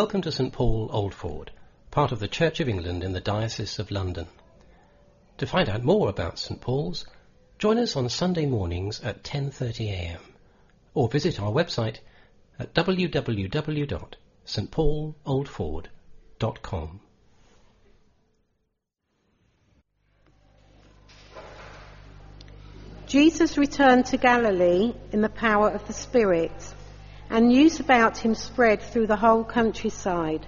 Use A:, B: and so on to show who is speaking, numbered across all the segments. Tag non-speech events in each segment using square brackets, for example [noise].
A: Welcome to St Paul Old Ford, part of the Church of England in the Diocese of London. To find out more about St Paul's, join us on Sunday mornings at 10.30am or visit our website at www.stpauloldford.com.
B: Jesus returned to Galilee in the power of the Spirit, and news about him spread through the whole countryside.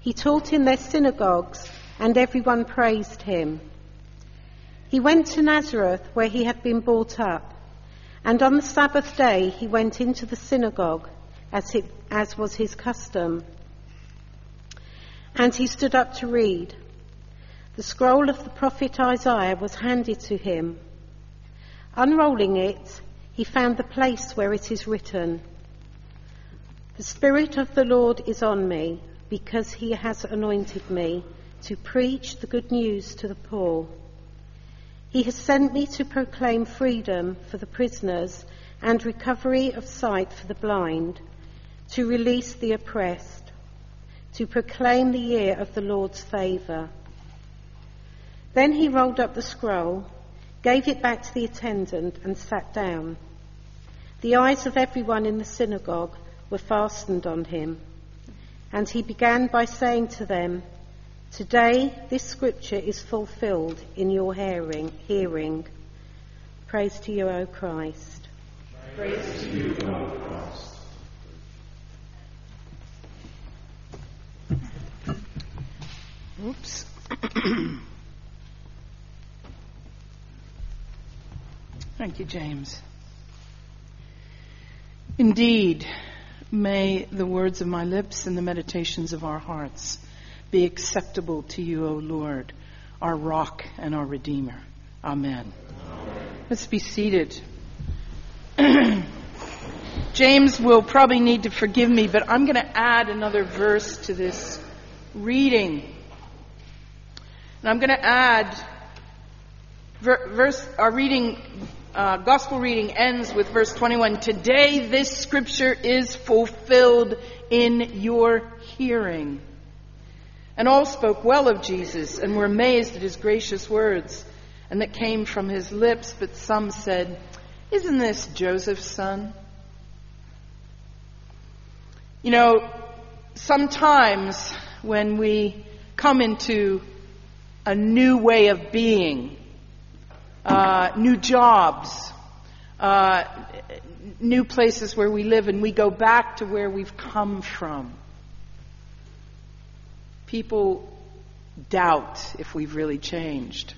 B: He taught in their synagogues, and everyone praised him. He went to Nazareth, where he had been brought up, and on the Sabbath day he went into the synagogue, as, as was his custom. And he stood up to read. The scroll of the prophet Isaiah was handed to him. Unrolling it, he found the place where it is written, The Spirit of the Lord is on me, because he has anointed me to preach the good news to the poor. He has sent me to proclaim freedom for the prisoners and recovery of sight for the blind, to release the oppressed, to proclaim the year of the Lord's favour. Then he rolled up the scroll gave it back to the attendant, and sat down. The eyes of everyone in the synagogue were fastened on him. And he began by saying to them, Today this scripture is fulfilled in your hearing. hearing. Praise to you, O Christ.
C: Praise to you, O Christ.
D: Oops. [clears throat] Thank you, James. Indeed, may the words of my lips and the meditations of our hearts be acceptable to you, O Lord, our rock and our redeemer. Amen. Amen. Let's be seated. [clears throat] James will probably need to forgive me, but I'm going to add another verse to this reading. And I'm going to add verse, our reading uh, gospel reading ends with verse 21. Today this scripture is fulfilled in your hearing. And all spoke well of Jesus and were amazed at his gracious words and that came from his lips. But some said, Isn't this Joseph's son? You know, sometimes when we come into a new way of being, uh, new jobs, uh, new places where we live, and we go back to where we've come from. People doubt if we've really changed.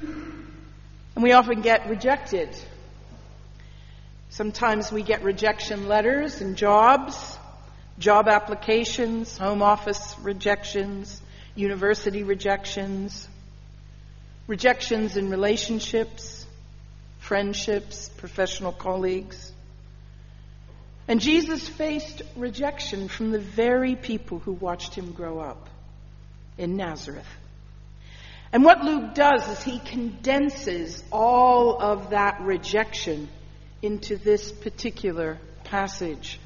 D: And we often get rejected. Sometimes we get rejection letters and jobs, job applications, home office rejections, university rejections rejections in relationships, friendships, professional colleagues. And Jesus faced rejection from the very people who watched him grow up in Nazareth. And what Luke does is he condenses all of that rejection into this particular passage.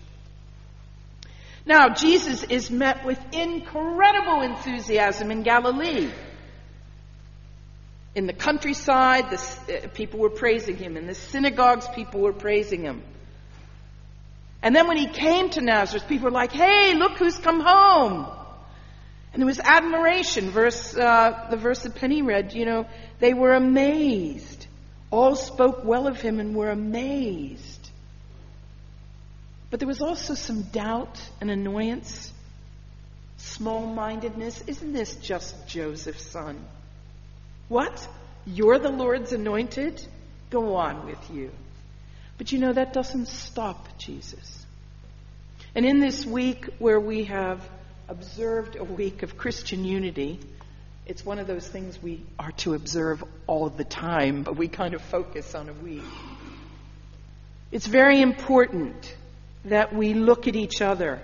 D: Now, Jesus is met with incredible enthusiasm in Galilee. In the countryside, the, uh, people were praising him. In the synagogues, people were praising him. And then when he came to Nazareth, people were like, hey, look who's come home. And there was admiration. Verse, uh, the verse that Penny read, you know, they were amazed. All spoke well of him and were amazed. But there was also some doubt and annoyance, small mindedness. Isn't this just Joseph's son? What? You're the Lord's anointed? Go on with you. But you know, that doesn't stop Jesus. And in this week where we have observed a week of Christian unity, it's one of those things we are to observe all the time, but we kind of focus on a week. It's very important that we look at each other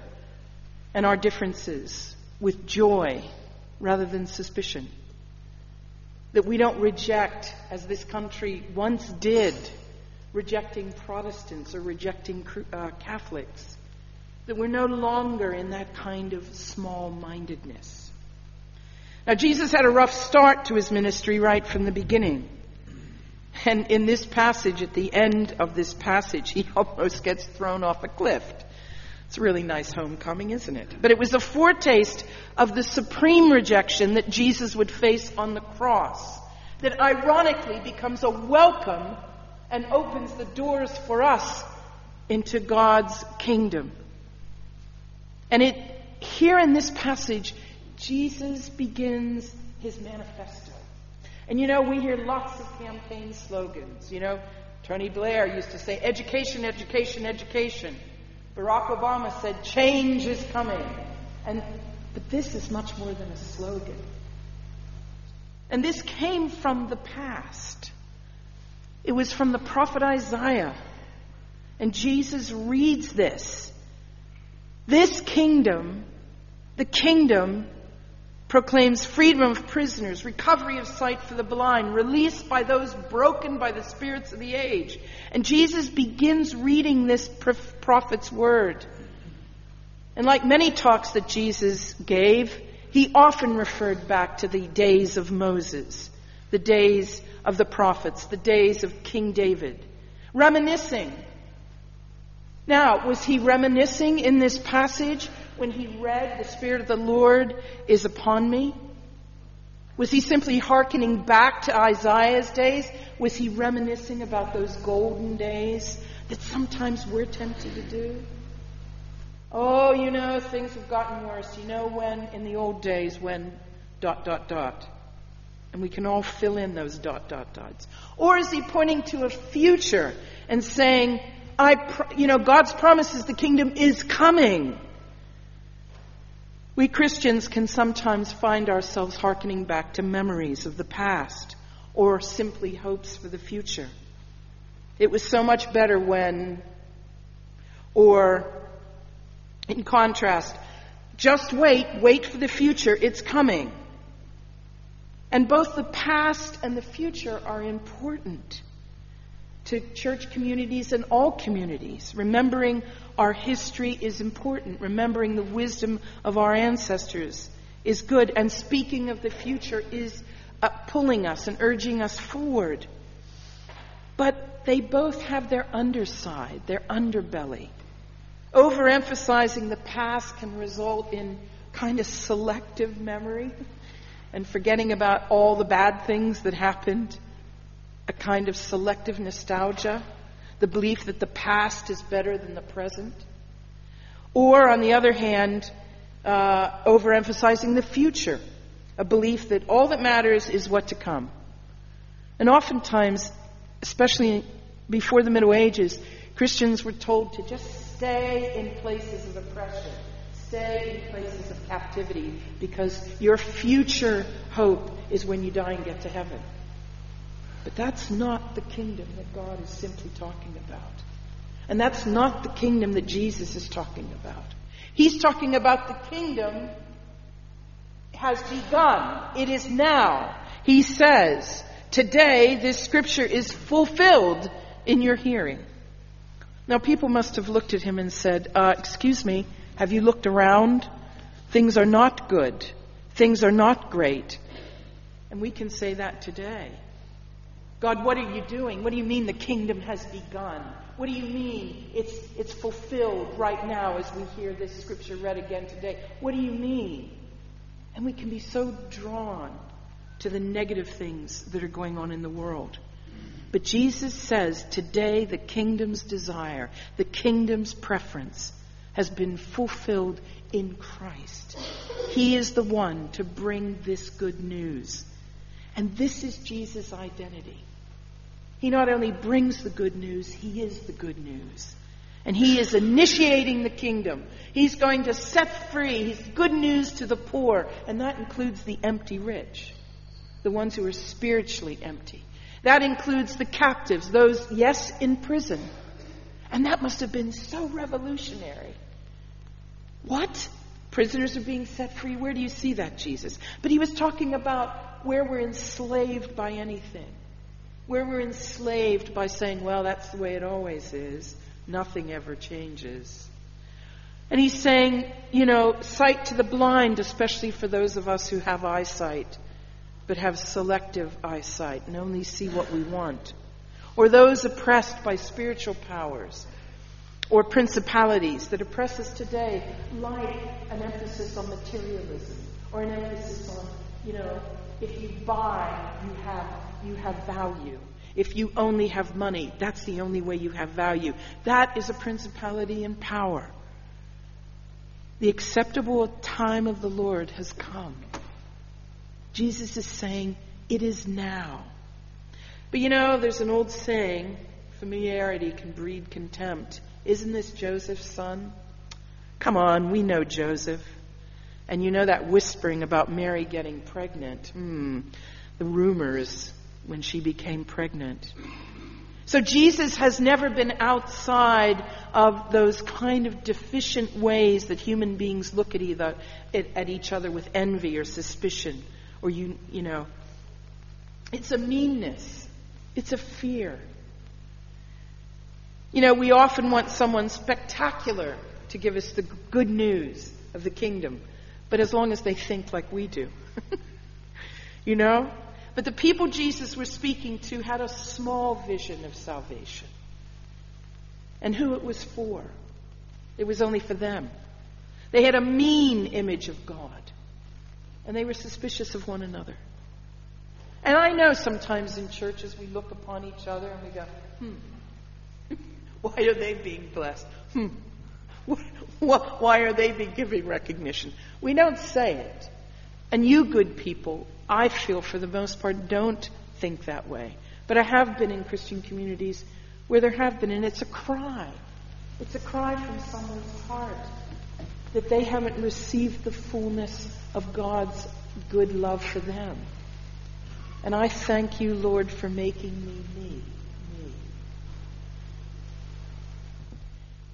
D: and our differences with joy rather than suspicion that we don't reject, as this country once did, rejecting Protestants or rejecting uh, Catholics. that we're no longer in that kind of small mindedness. Now, Jesus had a rough start to his ministry right from the beginning. And in this passage, at the end of this passage, he [laughs] almost gets thrown off a cliff. It's a really nice homecoming, isn't it? But it was a foretaste of the supreme rejection that Jesus would face on the cross, that ironically becomes a welcome and opens the doors for us into God's kingdom. And it, here in this passage, Jesus begins his manifesto. And you know, we hear lots of campaign slogans. You know, Tony Blair used to say, education, education, education. Barack Obama said, change is coming. And, but this is much more than a slogan. And this came from the past. It was from the prophet Isaiah. And Jesus reads this. This kingdom, the kingdom proclaims freedom of prisoners, recovery of sight for the blind, release by those broken by the spirits of the age. And Jesus begins reading this prophet's word. And like many talks that Jesus gave, he often referred back to the days of Moses, the days of the prophets, the days of King David, reminiscing. Now, was he reminiscing in this passage when he read, The Spirit of the Lord is upon me? Was he simply hearkening back to Isaiah's days? Was he reminiscing about those golden days that sometimes we're tempted to do? Oh, you know, things have gotten worse. You know when, in the old days, when dot, dot, dot. And we can all fill in those dot, dot, dots. Or is he pointing to a future and saying, I, you know, God's promises the kingdom is coming. We Christians can sometimes find ourselves hearkening back to memories of the past or simply hopes for the future. It was so much better when, or in contrast, just wait, wait for the future, it's coming. And both the past and the future are important to church communities and all communities. Remembering our history is important. Remembering the wisdom of our ancestors is good. And speaking of the future is uh, pulling us and urging us forward. But they both have their underside, their underbelly. Overemphasizing the past can result in kind of selective memory and forgetting about all the bad things that happened a kind of selective nostalgia, the belief that the past is better than the present. Or, on the other hand, uh, overemphasizing the future, a belief that all that matters is what to come. And oftentimes, especially before the Middle Ages, Christians were told to just stay in places of oppression, stay in places of captivity, because your future hope is when you die and get to heaven. But that's not the kingdom that God is simply talking about. And that's not the kingdom that Jesus is talking about. He's talking about the kingdom has begun. It is now. He says, today this scripture is fulfilled in your hearing. Now people must have looked at him and said, uh, excuse me, have you looked around? Things are not good. Things are not great. And we can say that today. God, what are you doing? What do you mean the kingdom has begun? What do you mean it's, it's fulfilled right now as we hear this scripture read again today? What do you mean? And we can be so drawn to the negative things that are going on in the world. But Jesus says today the kingdom's desire, the kingdom's preference has been fulfilled in Christ. He is the one to bring this good news. And this is Jesus' identity. He not only brings the good news, he is the good news. And he is initiating the kingdom. He's going to set free. He's good news to the poor, and that includes the empty rich, the ones who are spiritually empty. That includes the captives, those, yes, in prison. And that must have been so revolutionary. What? Prisoners are being set free? Where do you see that, Jesus? But he was talking about where we're enslaved by anything where we're enslaved by saying, well, that's the way it always is, nothing ever changes. And he's saying, you know, sight to the blind, especially for those of us who have eyesight, but have selective eyesight and only see what we want. Or those oppressed by spiritual powers or principalities that oppress us today, like an emphasis on materialism or an emphasis on, you know, if you buy, you have, you have value. If you only have money, that's the only way you have value. That is a principality and power. The acceptable time of the Lord has come. Jesus is saying, It is now. But you know, there's an old saying familiarity can breed contempt. Isn't this Joseph's son? Come on, we know Joseph. And you know that whispering about Mary getting pregnant. Hmm, the rumors when she became pregnant. So Jesus has never been outside of those kind of deficient ways that human beings look at, either, at each other with envy or suspicion, or you, you know, it's a meanness, it's a fear. You know, we often want someone spectacular to give us the good news of the kingdom, but as long as they think like we do. [laughs] you know? But the people Jesus was speaking to had a small vision of salvation and who it was for. It was only for them. They had a mean image of God and they were suspicious of one another. And I know sometimes in churches we look upon each other and we go, hmm, [laughs] why are they being blessed? Hmm, [laughs] why are they being giving recognition? We don't say it. And you good people, I feel for the most part, don't think that way. But I have been in Christian communities where there have been, and it's a cry. It's a cry from someone's heart that they haven't received the fullness of God's good love for them. And I thank you, Lord, for making me me.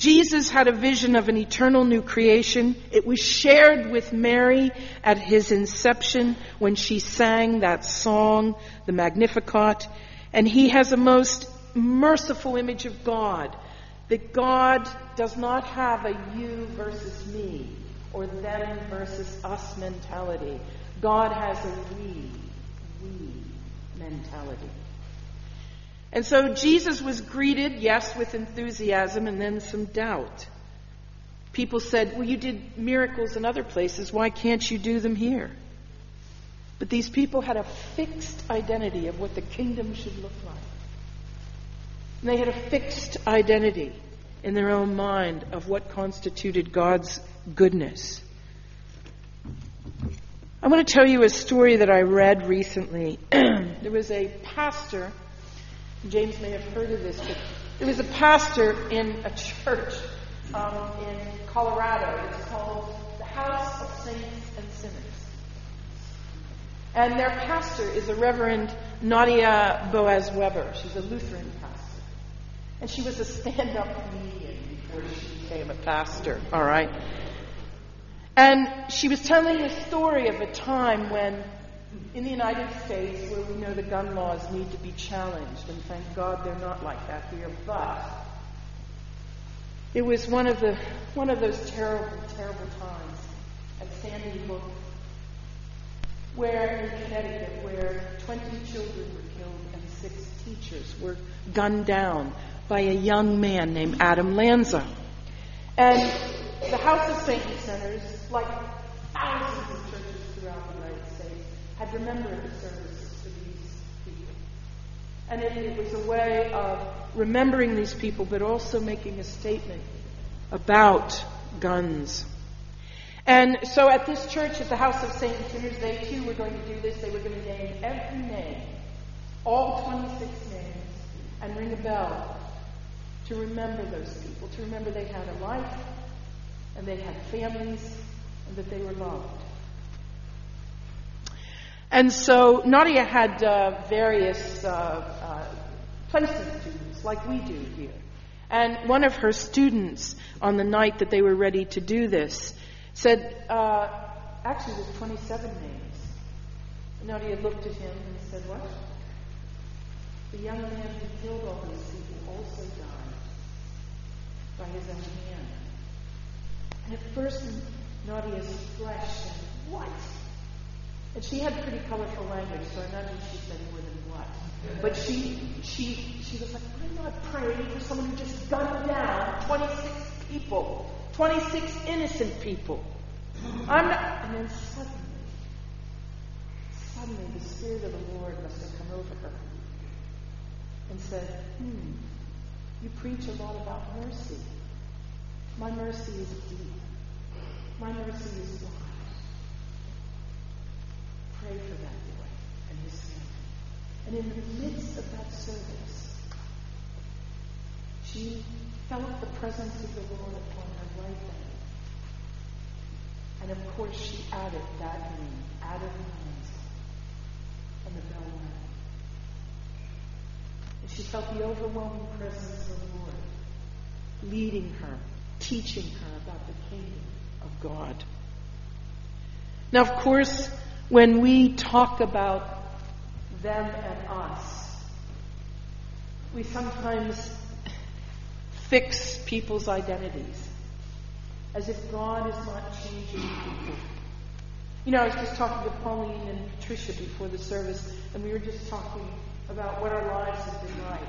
D: Jesus had a vision of an eternal new creation. It was shared with Mary at his inception when she sang that song, the Magnificat. And he has a most merciful image of God. That God does not have a you versus me or them versus us mentality. God has a we, we mentality. And so Jesus was greeted, yes, with enthusiasm and then some doubt. People said, Well, you did miracles in other places. Why can't you do them here? But these people had a fixed identity of what the kingdom should look like. And they had a fixed identity in their own mind of what constituted God's goodness. I want to tell you a story that I read recently. [clears throat] there was a pastor James may have heard of this, but there was a pastor in a church um, in Colorado. It's called the House of Saints and Sinners. And their pastor is a Reverend Nadia Bolz-Weber. She's a Lutheran pastor. And she was a stand up comedian before she became a pastor, all right? And she was telling the story of a time when in the United States, where we know the gun laws need to be challenged, and thank God they're not like that here, but it was one of the one of those terrible, terrible times at Sandy Hook, where in Connecticut, where 20 children were killed and six teachers were gunned down by a young man named Adam Lanza. And the House of Saints Centers, like thousands of churches throughout the United remembered the services for these people. And it, it was a way of remembering these people, but also making a statement about guns. And so at this church, at the House of St. Sinners, they too were going to do this. They were going to name every name, all 26 names, and ring a bell to remember those people, to remember they had a life, and they had families, and that they were loved. And so Nadia had uh, various uh, uh, placement students, like we do here. And one of her students, on the night that they were ready to do this, said, uh, actually, there's 27 names. Nadia looked at him and said, What? The young man who killed all these people also died by his own hand. And at first, Nadia's flesh said, What? And she had pretty colorful language, so I imagine she said more than what. But she, she, she was like, I'm not praying for someone who just gunned down 26 people, 26 innocent people. I'm not. And then suddenly, suddenly the Spirit of the Lord must have come over her and said, Hmm, you preach a lot about mercy. My mercy is deep. My mercy is wide. Pray for that boy and his family. And in the midst of that service, she felt the presence of the Lord upon her right hand. And of course, she added that name, added names, and the bell rang. And she felt the overwhelming presence of the Lord leading her, teaching her about the kingdom of God. Now, of course, when we talk about them and us, we sometimes fix people's identities as if God is not changing people. You know, I was just talking to Pauline and Patricia before the service, and we were just talking about what our lives have been like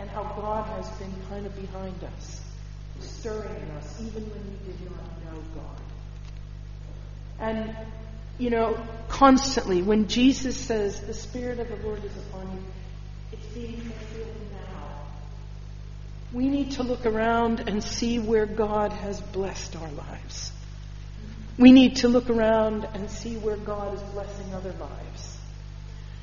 D: and how God has been kind of behind us, stirring in us, even when we did not know God. And, you know, constantly, when Jesus says, The Spirit of the Lord is upon you, it's being fulfilled now. We need to look around and see where God has blessed our lives. We need to look around and see where God is blessing other lives.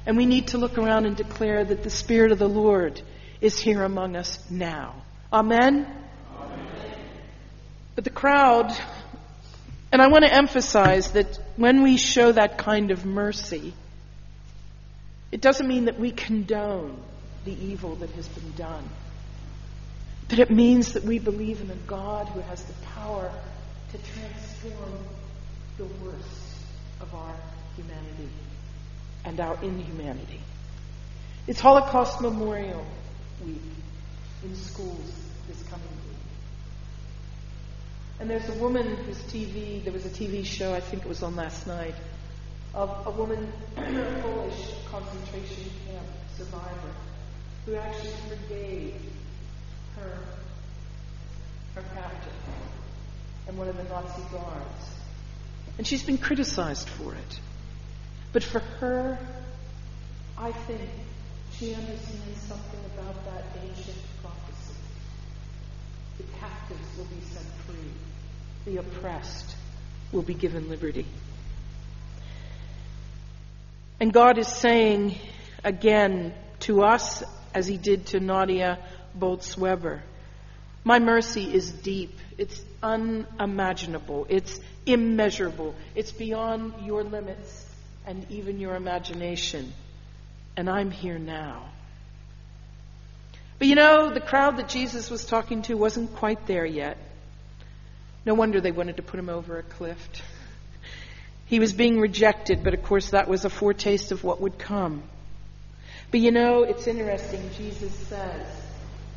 D: And we need to look around and declare that the Spirit of the Lord is here among us now. Amen? Amen? But the crowd, and I want to emphasize that when we show that kind of mercy, it doesn't mean that we condone the evil that has been done. But it means that we believe in a God who has the power to transform the worst of our humanity and our inhumanity. It's Holocaust Memorial Week in schools this coming. And there's a woman whose TV, there was a TV show, I think it was on last night, of a woman, [clears throat] a Polish concentration camp survivor, who actually forgave her, her captor and one of the Nazi guards. And she's been criticized for it. But for her, I think she understands something about that ancient. The captives will be set free. The oppressed will be given liberty. And God is saying again to us, as He did to Nadia Bolz-Weber, my mercy is deep. It's unimaginable. It's immeasurable. It's beyond your limits and even your imagination. And I'm here now. But you know, the crowd that Jesus was talking to wasn't quite there yet. No wonder they wanted to put him over a cliff. [laughs] He was being rejected, but of course that was a foretaste of what would come. But you know, it's interesting. Jesus says,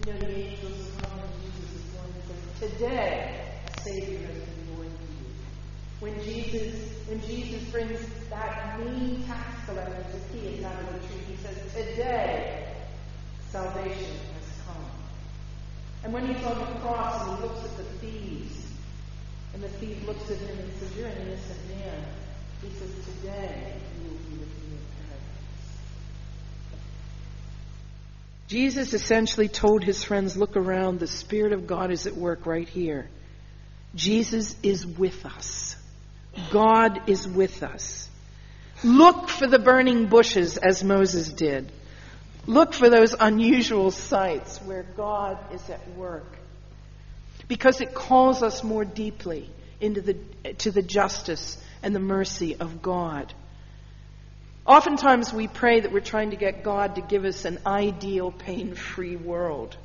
D: you know, the angels come and Jesus is say, Today, a Savior has been born to you. When Jesus, when Jesus brings that mean tax collector to Zacchaeus out of the tree, he says, Today, salvation has come. And when he's on the cross and he looks at the thieves, and the thief looks at him and says, You're an innocent man. He says, Today you will be with me in paradise. Jesus essentially told his friends, Look around. The Spirit of God is at work right here. Jesus is with us. God is with us. Look for the burning bushes as Moses did. Look for those unusual sights where God is at work. Because it calls us more deeply into the, to the justice and the mercy of God. Oftentimes we pray that we're trying to get God to give us an ideal, pain free world.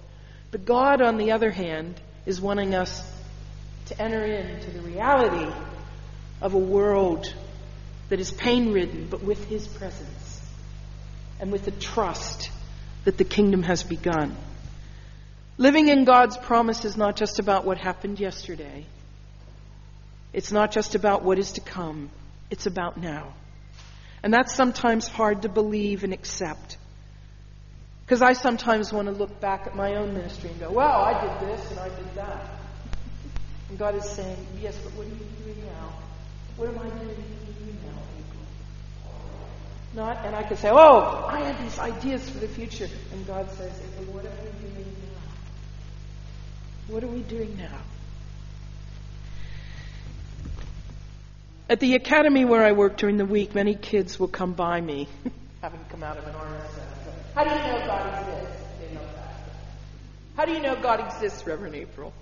D: But God, on the other hand, is wanting us to enter into the reality of a world that is pain ridden, but with His presence and with the trust that the kingdom has begun. Living in God's promise is not just about what happened yesterday, It's not just about what is to come, it's about now. And that's sometimes hard to believe and accept. Because I sometimes want to look back at my own ministry and go, well, I did this and I did that. And God is saying, yes, but what are you doing now? What am I doing now? Not, and I could say, oh, I have these ideas for the future. And God says, well, what are we doing now? What are we doing now? At the academy where I work during the week, many kids will come by me, [laughs] having come out of an RSS. How do you know God exists? They know that. How do you know God exists, Reverend April?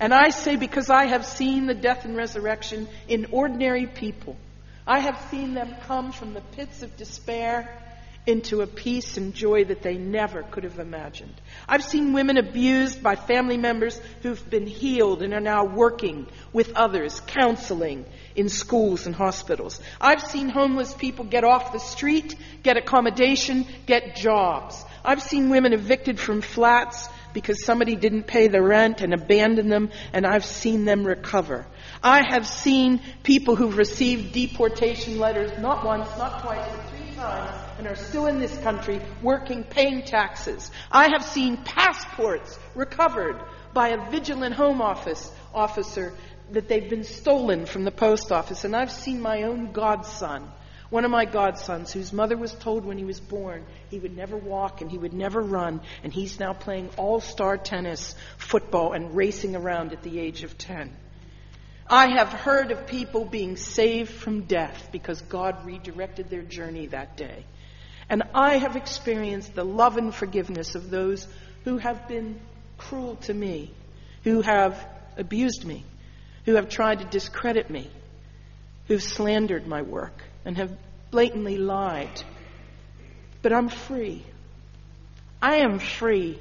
D: And I say because I have seen the death and resurrection in ordinary people. I have seen them come from the pits of despair into a peace and joy that they never could have imagined. I've seen women abused by family members who've been healed and are now working with others, counseling in schools and hospitals. I've seen homeless people get off the street, get accommodation, get jobs. I've seen women evicted from flats because somebody didn't pay the rent and abandon them, and I've seen them recover. I have seen people who've received deportation letters not once, not twice, but three times, and are still in this country working, paying taxes. I have seen passports recovered by a vigilant home office officer that they've been stolen from the post office. And I've seen my own godson one of my godsons, whose mother was told when he was born he would never walk and he would never run, and he's now playing all star tennis, football, and racing around at the age of 10. I have heard of people being saved from death because God redirected their journey that day. And I have experienced the love and forgiveness of those who have been cruel to me, who have abused me, who have tried to discredit me, who've slandered my work and have blatantly lied. But I'm free. I am free.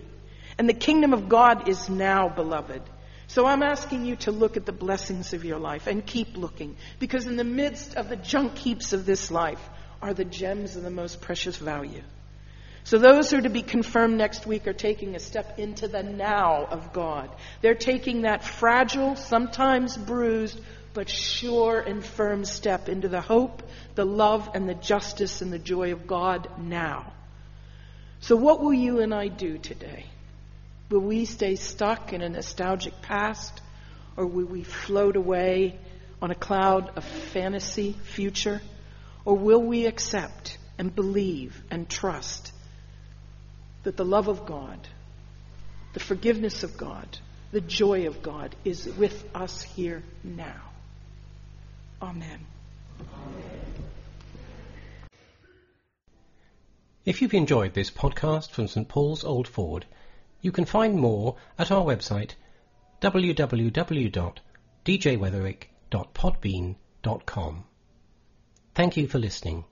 D: And the kingdom of God is now, beloved. So I'm asking you to look at the blessings of your life and keep looking. Because in the midst of the junk heaps of this life are the gems of the most precious value. So those who are to be confirmed next week are taking a step into the now of God. They're taking that fragile, sometimes bruised, but sure and firm step into the hope, the love, and the justice and the joy of God now. So, what will you and I do today? Will we stay stuck in a nostalgic past, or will we float away on a cloud of fantasy future? Or will we accept and believe and trust that the love of God, the forgiveness of God, the joy of God is with us here now? Amen.
A: If you've enjoyed this podcast from St Paul's Old Ford, you can find more at our website www.djweatherick.podbean.com. Thank you for listening.